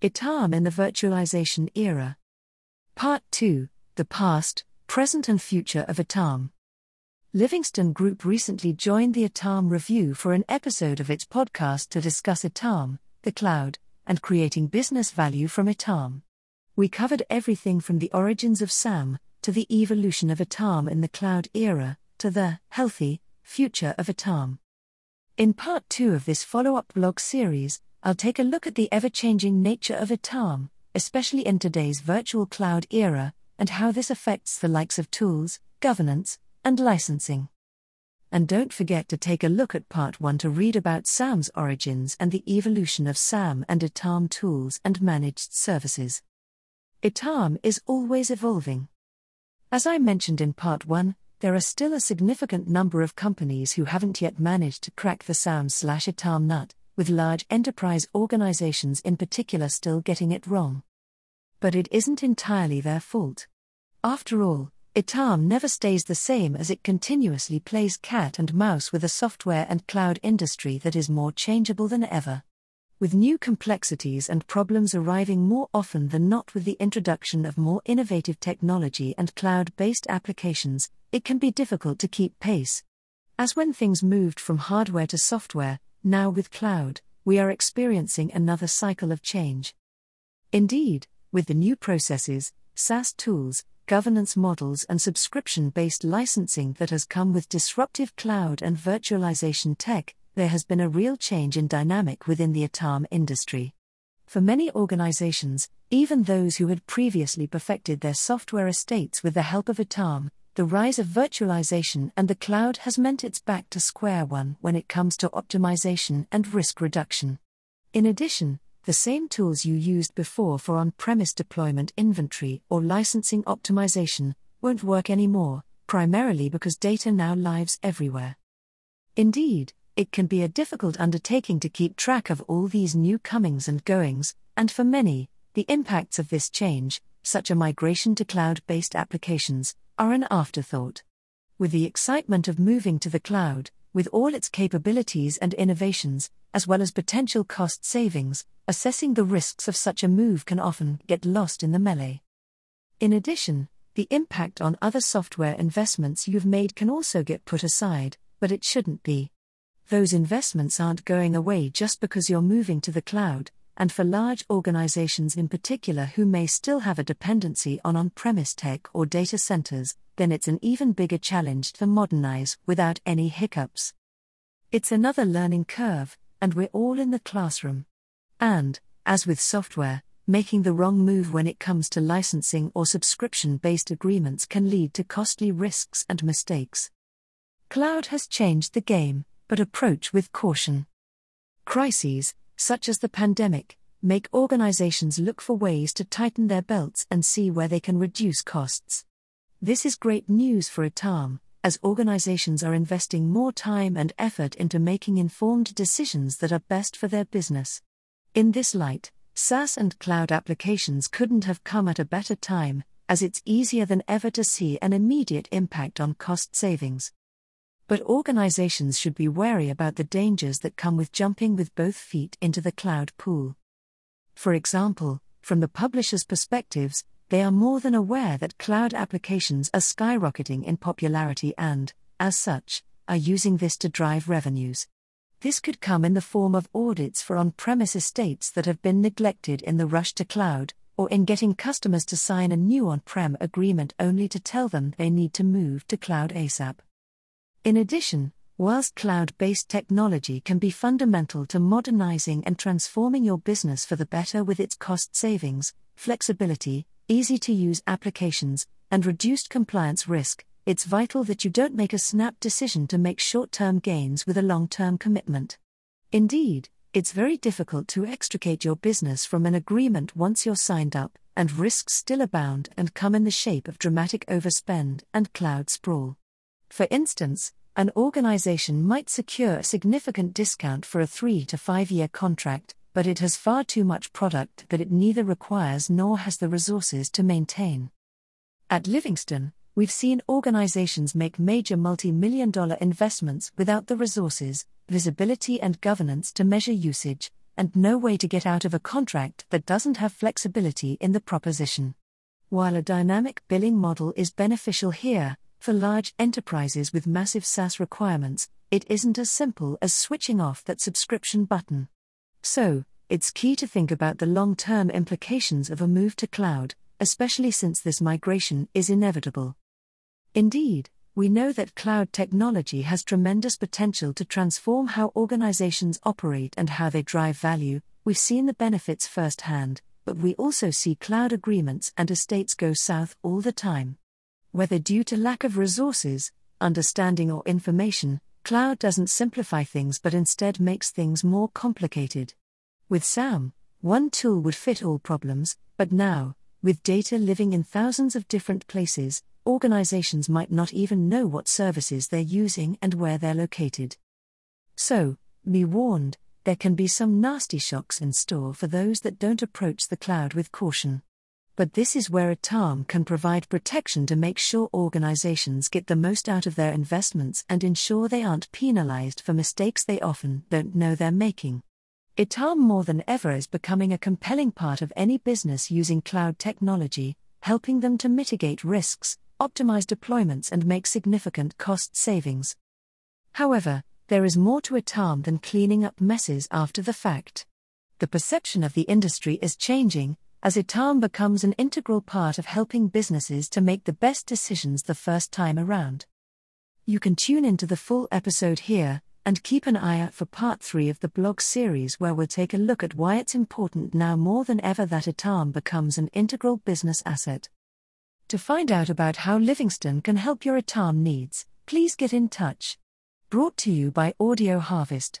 ITAM in the Virtualization Era. Part 2 The Past, Present, and Future of ITAM. Livingstone Group recently joined the ITAM Review for an episode of its podcast to discuss ITAM, the cloud, and creating business value from ITAM. We covered everything from the origins of SAM, to the evolution of ITAM in the cloud era, to the healthy future of ITAM. In part 2 of this follow up blog series, I'll take a look at the ever changing nature of ITAM, especially in today's virtual cloud era, and how this affects the likes of tools, governance, and licensing. And don't forget to take a look at part 1 to read about SAM's origins and the evolution of SAM and ITAM tools and managed services. ITAM is always evolving. As I mentioned in part 1, there are still a significant number of companies who haven't yet managed to crack the SAM slash ITAM nut, with large enterprise organizations in particular still getting it wrong. But it isn't entirely their fault. After all, ITAM never stays the same as it continuously plays cat and mouse with a software and cloud industry that is more changeable than ever. With new complexities and problems arriving more often than not with the introduction of more innovative technology and cloud based applications, it can be difficult to keep pace. As when things moved from hardware to software, now, with cloud, we are experiencing another cycle of change. Indeed, with the new processes, SaaS tools, governance models, and subscription based licensing that has come with disruptive cloud and virtualization tech, there has been a real change in dynamic within the ITAM industry. For many organizations, even those who had previously perfected their software estates with the help of ITAM, the rise of virtualization and the cloud has meant it's back to square one when it comes to optimization and risk reduction. In addition, the same tools you used before for on premise deployment inventory or licensing optimization won't work anymore, primarily because data now lives everywhere. Indeed, it can be a difficult undertaking to keep track of all these new comings and goings, and for many, the impacts of this change, such a migration to cloud based applications, are an afterthought. With the excitement of moving to the cloud, with all its capabilities and innovations, as well as potential cost savings, assessing the risks of such a move can often get lost in the melee. In addition, the impact on other software investments you've made can also get put aside, but it shouldn't be. Those investments aren't going away just because you're moving to the cloud, and for large organizations in particular who may still have a dependency on on premise tech or data centers, then it's an even bigger challenge to modernize without any hiccups. It's another learning curve, and we're all in the classroom. And, as with software, making the wrong move when it comes to licensing or subscription based agreements can lead to costly risks and mistakes. Cloud has changed the game, but approach with caution. Crises, such as the pandemic, make organizations look for ways to tighten their belts and see where they can reduce costs. This is great news for ITAM, as organizations are investing more time and effort into making informed decisions that are best for their business. In this light, SaaS and cloud applications couldn't have come at a better time, as it's easier than ever to see an immediate impact on cost savings. But organizations should be wary about the dangers that come with jumping with both feet into the cloud pool. For example, from the publisher's perspectives, they are more than aware that cloud applications are skyrocketing in popularity and, as such, are using this to drive revenues. This could come in the form of audits for on premise estates that have been neglected in the rush to cloud, or in getting customers to sign a new on prem agreement only to tell them they need to move to cloud ASAP. In addition, whilst cloud based technology can be fundamental to modernizing and transforming your business for the better with its cost savings, flexibility, easy to use applications, and reduced compliance risk, it's vital that you don't make a snap decision to make short term gains with a long term commitment. Indeed, it's very difficult to extricate your business from an agreement once you're signed up, and risks still abound and come in the shape of dramatic overspend and cloud sprawl. For instance, an organization might secure a significant discount for a three to five year contract, but it has far too much product that it neither requires nor has the resources to maintain. At Livingstone, we've seen organizations make major multi million dollar investments without the resources, visibility, and governance to measure usage, and no way to get out of a contract that doesn't have flexibility in the proposition. While a dynamic billing model is beneficial here, for large enterprises with massive SaaS requirements, it isn't as simple as switching off that subscription button. So, it's key to think about the long term implications of a move to cloud, especially since this migration is inevitable. Indeed, we know that cloud technology has tremendous potential to transform how organizations operate and how they drive value. We've seen the benefits firsthand, but we also see cloud agreements and estates go south all the time. Whether due to lack of resources, understanding, or information, cloud doesn't simplify things but instead makes things more complicated. With SAM, one tool would fit all problems, but now, with data living in thousands of different places, organizations might not even know what services they're using and where they're located. So, be warned, there can be some nasty shocks in store for those that don't approach the cloud with caution. But this is where ITAM can provide protection to make sure organizations get the most out of their investments and ensure they aren't penalized for mistakes they often don't know they're making. ITAM more than ever is becoming a compelling part of any business using cloud technology, helping them to mitigate risks, optimize deployments, and make significant cost savings. However, there is more to ITAM than cleaning up messes after the fact. The perception of the industry is changing, as ITAM becomes an integral part of helping businesses to make the best decisions the first time around. You can tune into the full episode here, and keep an eye out for part 3 of the blog series where we'll take a look at why it's important now more than ever that ITAM becomes an integral business asset. To find out about how Livingstone can help your ITAM needs, please get in touch. Brought to you by Audio Harvest.